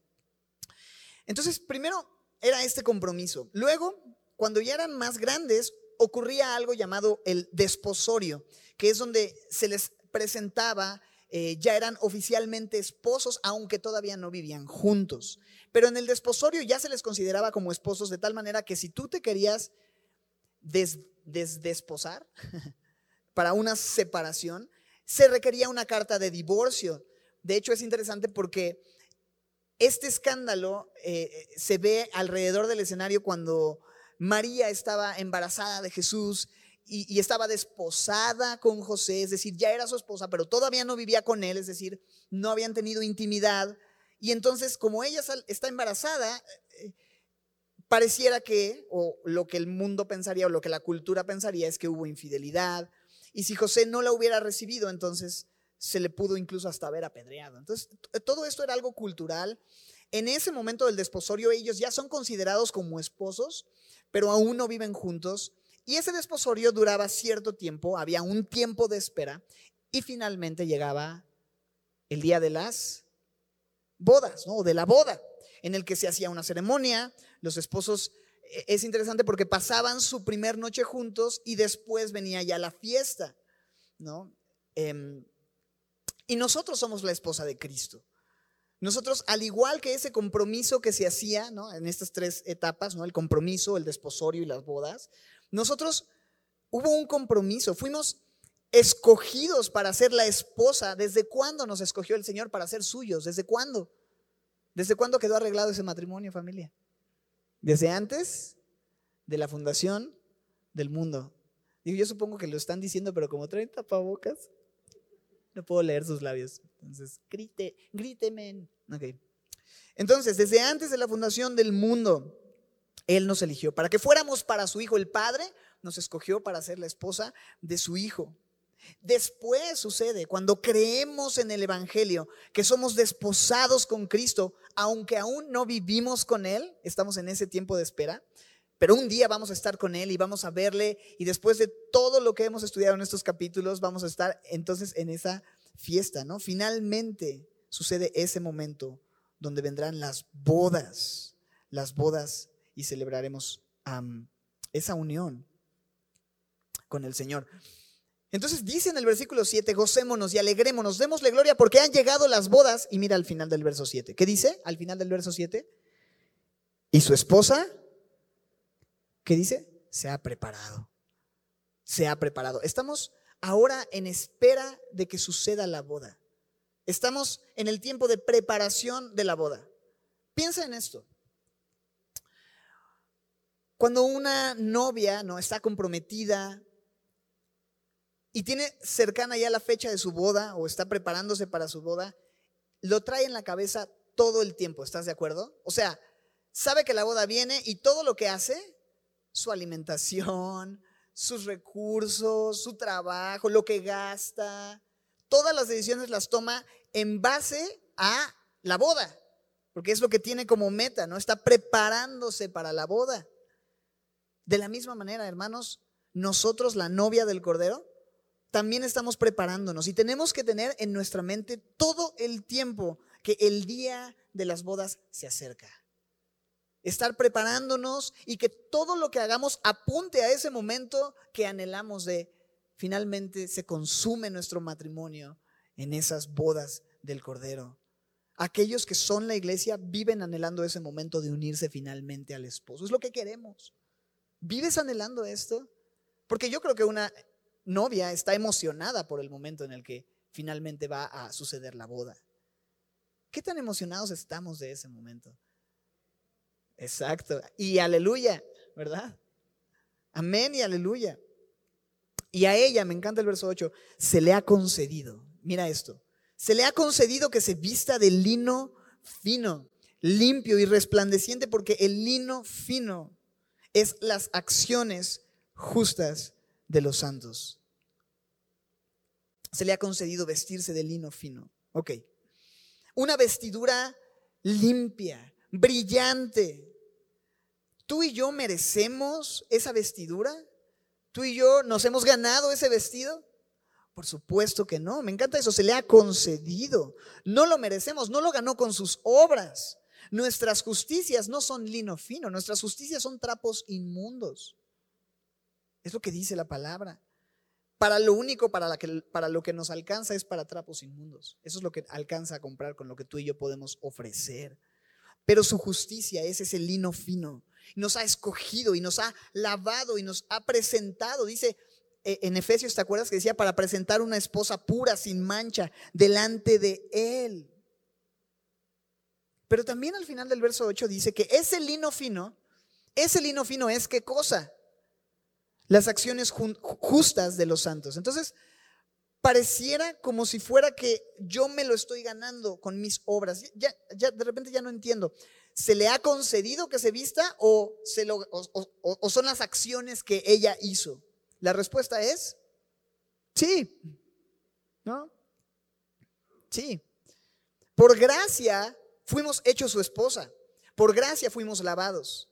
Entonces, primero era este compromiso. Luego, cuando ya eran más grandes, ocurría algo llamado el desposorio, que es donde se les presentaba eh, ya eran oficialmente esposos, aunque todavía no vivían juntos. Pero en el desposorio ya se les consideraba como esposos de tal manera que si tú te querías desdesposar <laughs> para una separación, se requería una carta de divorcio. De hecho, es interesante porque este escándalo eh, se ve alrededor del escenario cuando María estaba embarazada de Jesús y, estaba desposada con José, es decir, ya era su esposa, pero todavía no vivía con él, es decir, no habían tenido intimidad. Y entonces, como ella está embarazada, eh, pareciera que, o lo que el mundo pensaría, o lo que la cultura pensaría, es que hubo infidelidad. Y si José no la hubiera recibido, entonces se le pudo incluso hasta haber apedreado. Entonces, todo esto era algo cultural. En ese momento del desposorio, ellos ya son considerados como esposos, pero aún no viven juntos y ese desposorio duraba cierto tiempo, había un tiempo de espera y finalmente llegaba el día de las bodas, ¿no? de la boda, en el que se hacía una ceremonia, los esposos, e, es interesante porque pasaban su primer noche juntos y después venía ya la fiesta, ¿no? Em, y nosotros somos la esposa de Cristo. Nosotros, al igual que ese compromiso que se hacía ¿no? en estas tres etapas, ¿no? el compromiso, el desposorio y las bodas, nosotros hubo un compromiso, fuimos escogidos para ser la esposa. ¿Desde cuándo nos escogió el Señor para ser suyos? ¿Desde cuándo? ¿Desde cuándo quedó arreglado ese matrimonio, familia? Desde antes de la fundación del mundo. Digo, yo supongo que lo están diciendo, pero como traen tapabocas, no puedo leer sus labios. Entonces, grite, gríteme. Ok. Entonces, desde antes de la fundación del mundo, él nos eligió para que fuéramos para su Hijo. El Padre nos escogió para ser la esposa de su Hijo. Después sucede, cuando creemos en el Evangelio, que somos desposados con Cristo, aunque aún no vivimos con Él, estamos en ese tiempo de espera, pero un día vamos a estar con Él y vamos a verle y después de todo lo que hemos estudiado en estos capítulos, vamos a estar entonces en esa fiesta, ¿no? Finalmente sucede ese momento donde vendrán las bodas, las bodas y celebraremos esa unión con el Señor. Entonces dice en el versículo 7, gocémonos y alegrémonos, démosle gloria porque han llegado las bodas. Y mira al final del verso 7. ¿Qué dice al final del verso 7? Y su esposa, ¿qué dice? Se ha preparado. Se ha preparado. Estamos ahora en espera de que suceda la boda. Estamos en el tiempo de preparación de la boda. Piensa en esto. Cuando una novia no está comprometida y tiene cercana ya la fecha de su boda o está preparándose para su boda, lo trae en la cabeza todo el tiempo, ¿estás de acuerdo? O sea, sabe que la boda viene y todo lo que hace, su alimentación, sus recursos, su trabajo, lo que gasta, todas las decisiones las toma en base a la boda, porque es lo que tiene como meta, ¿no? Está preparándose para la boda. De la misma manera, hermanos, nosotros, la novia del Cordero, también estamos preparándonos y tenemos que tener en nuestra mente todo el tiempo que el día de las bodas se acerca. Estar preparándonos y que todo lo que hagamos apunte a ese momento que anhelamos de finalmente se consume nuestro matrimonio en esas bodas del Cordero. Aquellos que son la iglesia viven anhelando ese momento de unirse finalmente al esposo. Es lo que queremos. ¿Vives anhelando esto? Porque yo creo que una novia está emocionada por el momento en el que finalmente va a suceder la boda. ¿Qué tan emocionados estamos de ese momento? Exacto. Y aleluya, ¿verdad? Amén y aleluya. Y a ella, me encanta el verso 8, se le ha concedido, mira esto, se le ha concedido que se vista de lino fino, limpio y resplandeciente, porque el lino fino es las acciones justas de los santos. Se le ha concedido vestirse de lino fino. Ok. Una vestidura limpia, brillante. ¿Tú y yo merecemos esa vestidura? ¿Tú y yo nos hemos ganado ese vestido? Por supuesto que no. Me encanta eso. Se le ha concedido. No lo merecemos. No lo ganó con sus obras. Nuestras justicias no son lino fino. Nuestras justicias son trapos inmundos. Es lo que dice la palabra. Para lo único para, lo que nos alcanza es para trapos inmundos. Eso es lo que alcanza a comprar con lo que tú y yo podemos ofrecer. Pero su justicia es ese lino fino. Nos ha escogido y nos ha lavado y nos ha presentado. Dice eh, en Efesios, ¿te acuerdas que decía para presentar una esposa pura, sin mancha, delante de Él? Pero también al final del verso 8 dice que ese lino fino, ese lino fino es qué cosa? las acciones justas de los santos. Entonces, pareciera como si fuera que yo me lo estoy ganando con mis obras. Ya, ya de repente ya no entiendo. ¿Se le ha concedido que se vista o, se lo, o son las acciones que ella hizo? La respuesta es sí. ¿No? Sí. Por gracia fuimos hechos su esposa. Por gracia fuimos lavados.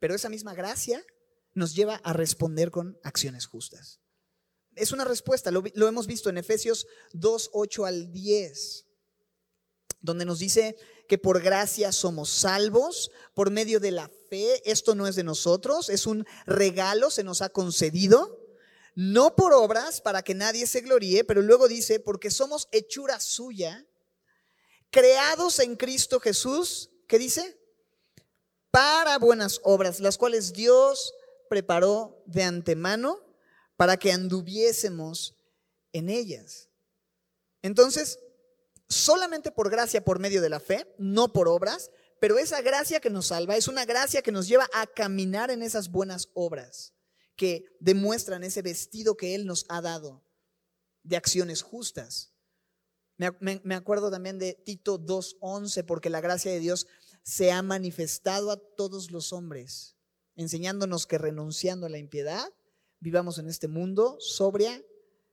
Pero esa misma gracia nos lleva a responder con acciones justas. Es una respuesta, lo, hemos visto en Efesios 2, 8 al 10, donde nos dice que por gracia somos salvos por medio de la fe. Esto no es de nosotros, es un regalo, se nos ha concedido, no por obras para que nadie se gloríe, pero luego dice, porque somos hechura suya, creados en Cristo Jesús, ¿qué dice? Para buenas obras, las cuales Dios preparó de antemano para que anduviésemos en ellas. Entonces, solamente por gracia, por medio de la fe, no por obras, pero esa gracia que nos salva es una gracia que nos lleva a caminar en esas buenas obras que demuestran ese vestido que Él nos ha dado de acciones justas. Me, acuerdo también de Tito 2.11, porque la gracia de Dios se ha manifestado a todos los hombres enseñándonos que renunciando a la impiedad, vivamos en este mundo sobria,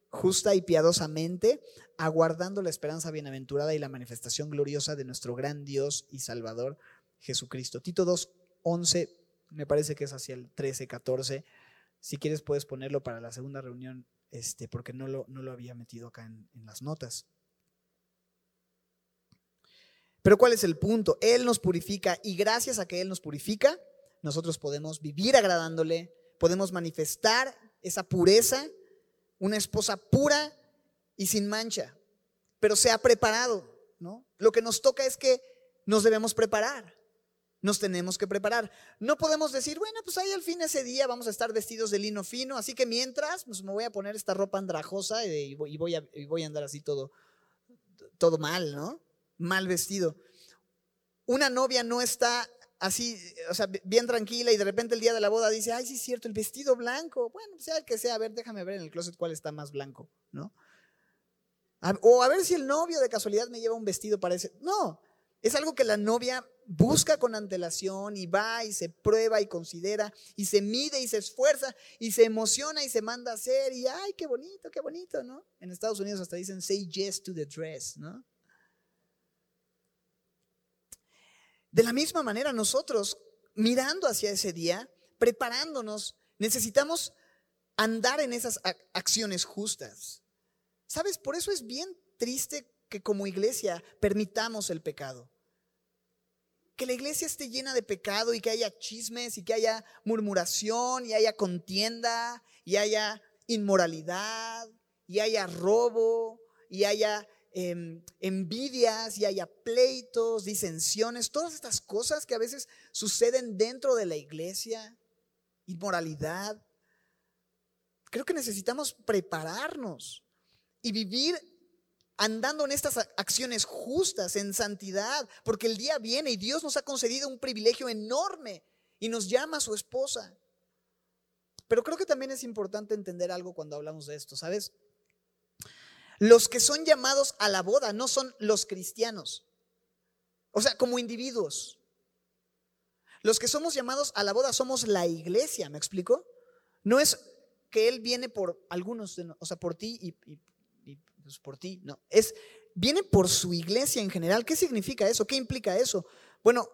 justa y piadosamente, aguardando la esperanza bienaventurada y la manifestación gloriosa de nuestro gran Dios y Salvador Jesucristo. Tito 2, 11, me parece que es hacia el 13, 14. Si quieres puedes ponerlo para la segunda reunión, este, porque no lo, no lo había metido acá en, en las notas. Pero ¿cuál es el punto? Él nos purifica y gracias a que Él nos purifica, nosotros podemos vivir agradándole, podemos manifestar esa pureza, una esposa pura y sin mancha, pero se ha preparado, ¿no? Lo que nos toca es que nos debemos preparar. Nos tenemos que preparar. No podemos decir, bueno, pues ahí al fin ese día vamos a estar vestidos de lino fino, así que mientras, pues me voy a poner esta ropa andrajosa y voy, a, y voy a andar así todo, todo mal, ¿no? Mal vestido. Una novia no está así, o sea, bien tranquila y de repente el día de la boda dice, ay, sí es cierto, el vestido blanco. Bueno, sea el que sea, a ver, déjame ver en el closet cuál está más blanco, ¿no? O a ver si el novio de casualidad me lleva un vestido para ese. No, es algo que la novia busca con antelación y va y se prueba y considera y se mide y se esfuerza y se emociona y se manda a hacer y ay, qué bonito, qué bonito, ¿no? En Estados Unidos hasta dicen say yes to the dress, ¿no? De la misma manera, nosotros, mirando hacia ese día, preparándonos, necesitamos andar en esas acciones justas. ¿Sabes? Por eso es bien triste que como iglesia permitamos el pecado. Que la iglesia esté llena de pecado y que haya chismes y que haya murmuración y haya contienda y haya inmoralidad y haya robo y haya em, envidias y haya pleitos, disensiones, todas estas cosas que a veces suceden dentro de la iglesia, inmoralidad. Creo que necesitamos prepararnos y vivir andando en estas acciones justas, en santidad, porque el día viene y Dios nos ha concedido un privilegio enorme y nos llama a su esposa. Pero creo que también es importante entender algo cuando hablamos de esto, ¿sabes? Los que son llamados a la boda no son los cristianos, o sea, como individuos. Los que somos llamados a la boda somos la iglesia, ¿me explico? No es que Él viene por algunos, o sea, por ti y, y por ti, no. Es, viene por su iglesia en general. ¿Qué significa eso? ¿Qué implica eso? Bueno,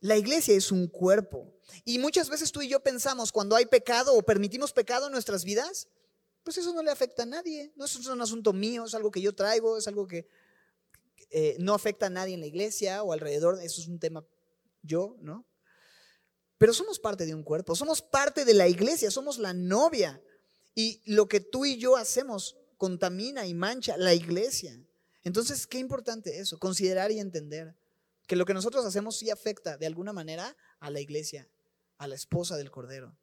la iglesia es un cuerpo. Y muchas veces tú y yo pensamos cuando hay pecado o permitimos pecado en nuestras vidas, pues eso no le afecta a nadie. No es un asunto mío, es algo que yo traigo, es algo que eh, no afecta a nadie en la iglesia o alrededor. Eso es un tema yo, ¿no? Pero somos parte de un cuerpo, somos parte de la iglesia, somos la novia. Y lo que tú y yo hacemos contamina y mancha la iglesia. Entonces, qué importante eso, considerar y entender que lo que nosotros hacemos sí afecta de alguna manera a la iglesia, a la esposa del Cordero.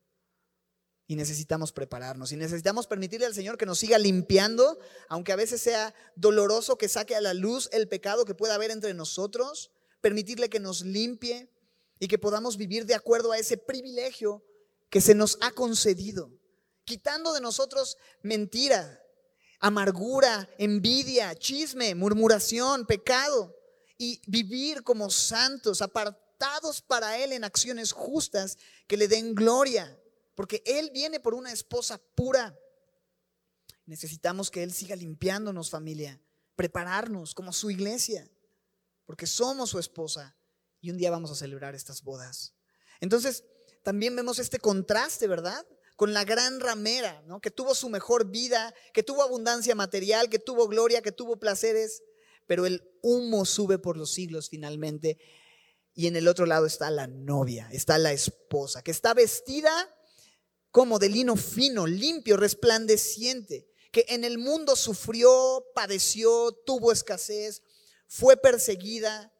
Y necesitamos prepararnos y necesitamos permitirle al Señor que nos siga limpiando, aunque a veces sea doloroso que saque a la luz el pecado que pueda haber entre nosotros, permitirle que nos limpie y que podamos vivir de acuerdo a ese privilegio que se nos ha concedido, quitando de nosotros mentira, amargura, envidia, chisme, murmuración, pecado y vivir como santos, apartados para Él en acciones justas que le den gloria, porque Él viene por una esposa pura. Necesitamos que Él siga limpiándonos familia, prepararnos como su iglesia, porque somos su esposa y un día vamos a celebrar estas bodas. Entonces, también vemos este contraste, ¿verdad? Con la gran ramera, ¿no? Que tuvo su mejor vida, que tuvo abundancia material, que tuvo gloria, que tuvo placeres pero el humo sube por los siglos finalmente. Y en el otro lado está la novia, está la esposa, que está vestida como de lino fino, limpio, resplandeciente, que en el mundo sufrió, padeció, tuvo escasez, fue perseguida,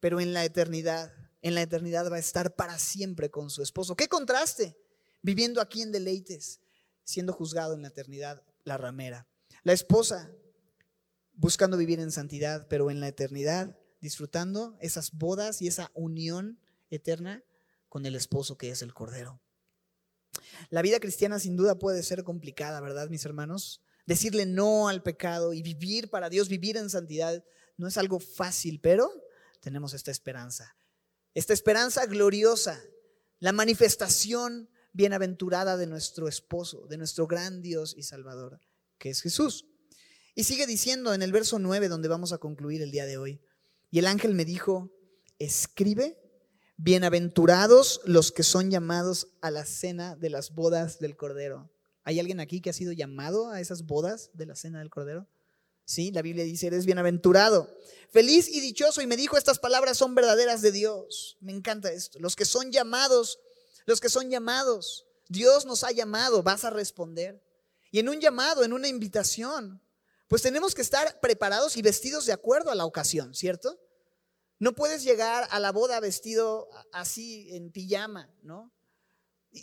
pero en la eternidad, en la eternidad va a estar para siempre con su esposo. ¿Qué contraste? Viviendo aquí en deleites, siendo juzgado en la eternidad, la ramera. La esposa buscando vivir en santidad, pero en la eternidad, disfrutando esas bodas y esa unión eterna con el esposo que es el Cordero. La vida cristiana sin duda puede ser complicada, ¿verdad, mis hermanos? Decirle no al pecado y vivir para Dios, vivir en santidad, no es algo fácil, pero tenemos esta esperanza. Esta esperanza gloriosa, la manifestación bienaventurada de nuestro esposo, de nuestro gran Dios y Salvador, que es Jesús. Y sigue diciendo en el verso 9, donde vamos a concluir el día de hoy. Y el ángel me dijo, escribe, bienaventurados los que son llamados a la cena de las bodas del Cordero. ¿Hay alguien aquí que ha sido llamado a esas bodas de la cena del Cordero? Sí, la Biblia dice, eres bienaventurado, feliz y dichoso. Y me dijo, estas palabras son verdaderas de Dios. Me encanta esto. Los que son llamados, los que son llamados, Dios nos ha llamado, vas a responder. Y en un llamado, en una invitación, pues tenemos que estar preparados y vestidos de acuerdo a la ocasión, ¿cierto? No puedes llegar a la boda vestido así en pijama, ¿no?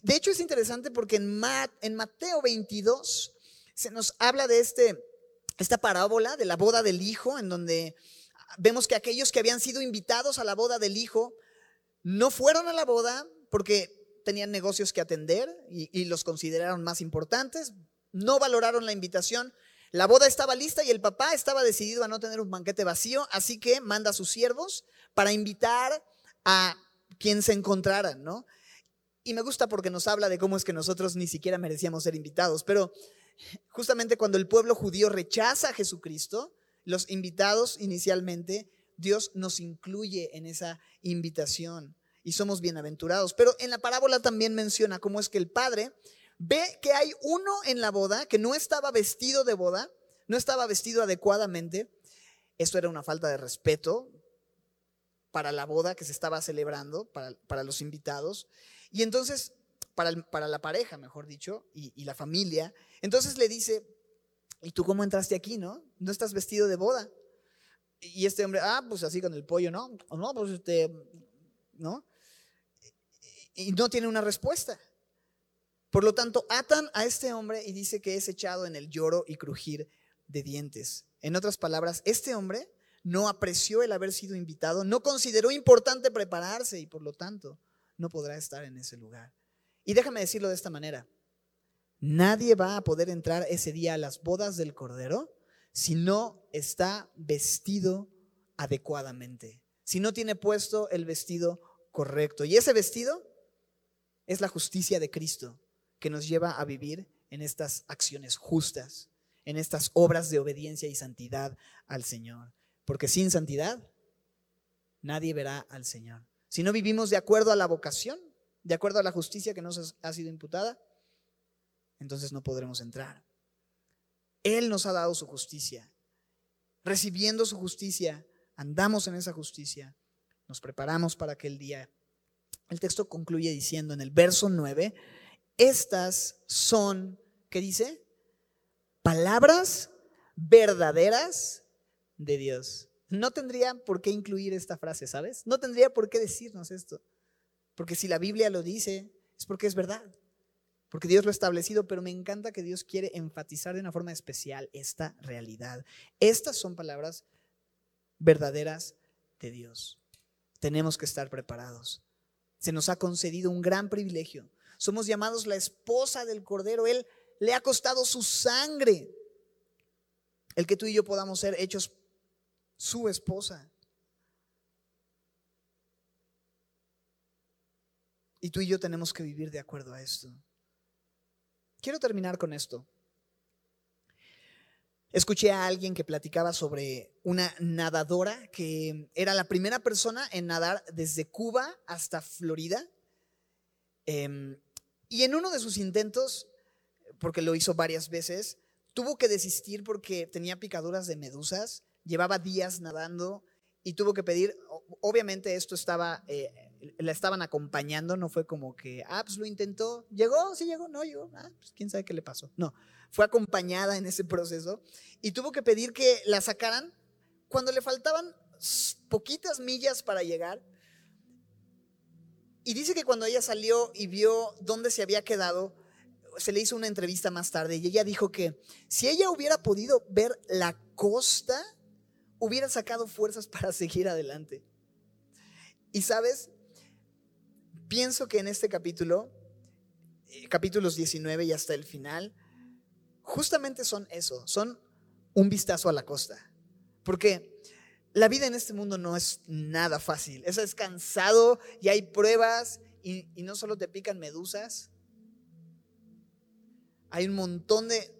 De hecho es interesante porque en, Mateo 22 se nos habla de este, esta parábola de la boda del hijo, en donde vemos que aquellos que habían sido invitados a la boda del hijo no fueron a la boda porque tenían negocios que atender y los consideraron más importantes, no valoraron la invitación, la boda estaba lista y el papá estaba decidido a no tener un banquete vacío, así que manda a sus siervos para invitar a quien se encontraran, ¿no? Y me gusta porque nos habla de cómo es que nosotros ni siquiera merecíamos ser invitados, pero justamente cuando el pueblo judío rechaza a Jesucristo, los invitados inicialmente, Dios nos incluye en esa invitación y somos bienaventurados. Pero en la parábola también menciona cómo es que el Padre ve que hay uno en la boda que no estaba vestido de boda, no estaba vestido adecuadamente. Esto era una falta de respeto para la boda que se estaba celebrando, para, los invitados. Y entonces para, para la pareja, mejor dicho, y, y la familia. Entonces le dice, ¿y tú cómo entraste aquí, no? No estás vestido de boda. Y este hombre, ah, pues así con el pollo, ¿no? O no, pues este, ¿no? Y no tiene una respuesta. Por lo tanto, atan a este hombre y dice que es echado en el lloro y crujir de dientes. En otras palabras, este hombre no apreció el haber sido invitado, no consideró importante prepararse y por lo tanto no podrá estar en ese lugar. Y déjame decirlo de esta manera. Nadie va a poder entrar ese día a las bodas del Cordero si no está vestido adecuadamente, si no tiene puesto el vestido correcto. Y ese vestido es la justicia de Cristo que nos lleva a vivir en estas acciones justas, en estas obras de obediencia y santidad al Señor. Porque sin santidad nadie verá al Señor. Si no vivimos de acuerdo a la vocación, de acuerdo a la justicia que nos ha sido imputada, entonces no podremos entrar. Él nos ha dado su justicia. Recibiendo su justicia, andamos en esa justicia, nos preparamos para aquel día. El texto concluye diciendo en el verso 9, estas son, ¿qué dice? Palabras verdaderas de Dios. No tendría por qué incluir esta frase, ¿sabes? No tendría por qué decirnos esto. Porque si la Biblia lo dice, es porque es verdad. Porque Dios lo ha establecido, pero me encanta que Dios quiere enfatizar de una forma especial esta realidad. Estas son palabras verdaderas de Dios. Tenemos que estar preparados. Se nos ha concedido un gran privilegio. Somos llamados la esposa del Cordero. Él le ha costado su sangre el que tú y yo podamos ser hechos su esposa. Y tú y yo tenemos que vivir de acuerdo a esto. Quiero terminar con esto. Escuché a alguien que platicaba sobre una nadadora que era la primera persona en nadar desde Cuba hasta Florida. Eh, y en uno de sus intentos, porque lo hizo varias veces, tuvo que desistir porque tenía picaduras de medusas, llevaba días nadando y tuvo que pedir, obviamente esto estaba, eh, la estaban acompañando, no fue como que, ah, pues lo intentó, llegó, sí llegó, no llegó, ah, pues quién sabe qué le pasó. No, fue acompañada en ese proceso y tuvo que pedir que la sacaran cuando le faltaban poquitas millas para llegar. Y dice que cuando ella salió y vio dónde se había quedado, se le hizo una entrevista más tarde y ella dijo que si ella hubiera podido ver la costa, hubiera sacado fuerzas para <laughs> seguir adelante. Y sabes, pienso que en este capítulo, eh, capítulos 19 y hasta el final, justamente son eso, son un vistazo a la costa. Porque la vida en este mundo no es nada fácil, es, es cansado y hay pruebas y, y no solo te pican medusas, hay un montón de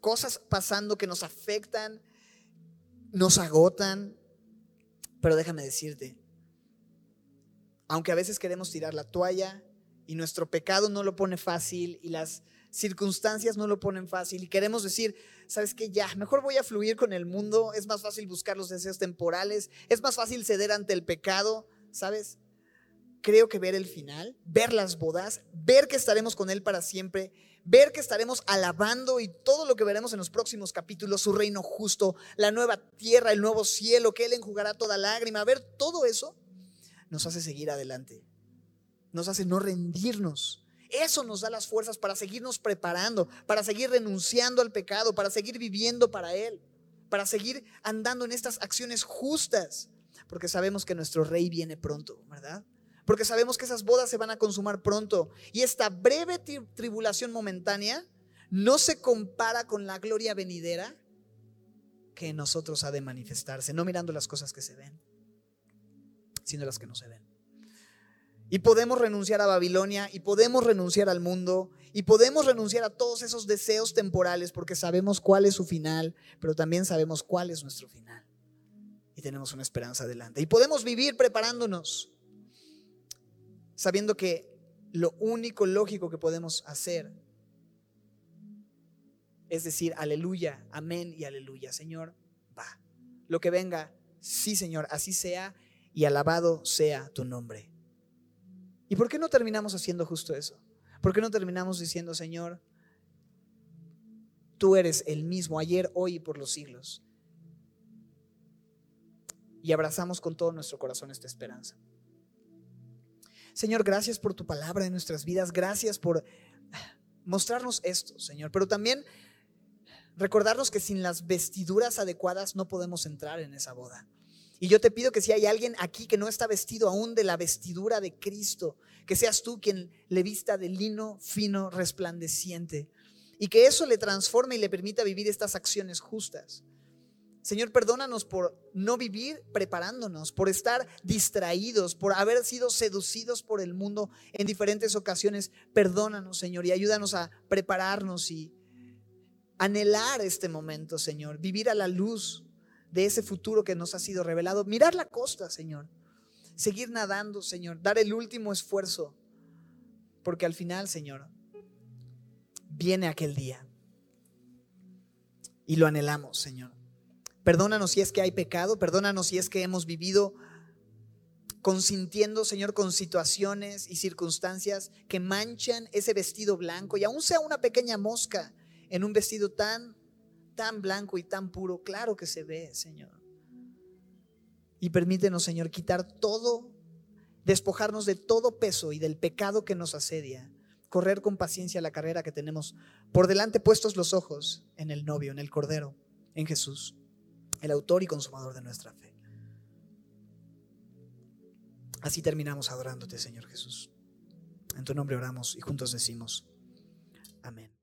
cosas pasando que nos afectan, nos agotan, pero déjame decirte, aunque a veces queremos tirar la toalla y nuestro pecado no lo pone fácil y las circunstancias no lo ponen fácil y queremos decir, ¿sabes qué? Ya, mejor voy a fluir con el mundo, es más fácil buscar los deseos temporales, es más fácil ceder ante el pecado, ¿sabes? Creo que ver el final, ver las bodas, ver que estaremos con Él para siempre, ver que estaremos alabando y todo lo que veremos en los próximos capítulos, su reino justo, la nueva tierra, el nuevo cielo, que Él enjugará toda lágrima, ver todo eso nos hace seguir adelante, nos hace no rendirnos. Eso nos da las fuerzas para seguirnos preparando, para seguir renunciando al pecado, para seguir viviendo para Él, para seguir andando en estas acciones justas, porque sabemos que nuestro rey viene pronto, ¿verdad? Porque sabemos que esas bodas se van a consumar pronto y esta breve tribulación momentánea no se compara con la gloria venidera que en nosotros ha de manifestarse, no mirando las cosas que se ven, sino las que no se ven. Y podemos renunciar a Babilonia y podemos renunciar al mundo y podemos renunciar a todos esos deseos temporales porque sabemos cuál es su final, pero también sabemos cuál es nuestro final. Y tenemos una esperanza adelante. Y podemos vivir preparándonos, sabiendo que lo único lógico que podemos hacer es decir, aleluya, amén y aleluya. Señor, va. Lo que venga, sí, Señor, así sea y alabado sea tu nombre. ¿Y por qué no terminamos haciendo justo eso? ¿Por qué no terminamos diciendo, Señor, tú eres el mismo ayer, hoy y por los siglos? Y abrazamos con todo nuestro corazón esta esperanza. Señor, gracias por tu palabra en nuestras vidas, gracias por mostrarnos esto, Señor, pero también recordarnos que sin las vestiduras adecuadas no podemos entrar en esa boda. Y yo te pido que si hay alguien aquí que no está vestido aún de la vestidura de Cristo, que seas tú quien le vista de lino fino, resplandeciente, y que eso le transforme y le permita vivir estas acciones justas. Señor, perdónanos por no vivir preparándonos, por estar distraídos, por haber sido seducidos por el mundo en diferentes ocasiones. Perdónanos, Señor, y ayúdanos a prepararnos y anhelar este momento, Señor, vivir a la luz de ese futuro que nos ha sido revelado. Mirar la costa, Señor. Seguir nadando, Señor. Dar el último esfuerzo. Porque al final, Señor, viene aquel día. Y lo anhelamos, Señor. Perdónanos si es que hay pecado, perdónanos si es que hemos vivido consintiendo, Señor, con situaciones y circunstancias que manchan ese vestido blanco y aún sea una pequeña mosca en un vestido tan, tan blanco y tan puro, claro que se ve, Señor. Y permítenos, Señor, quitar todo, despojarnos de todo peso y del pecado que nos asedia, correr con paciencia la carrera que tenemos por delante puestos los ojos en el novio, en el Cordero, en Jesús el autor y consumador de nuestra fe. Así terminamos adorándote, Señor Jesús. En tu nombre oramos y juntos decimos, amén.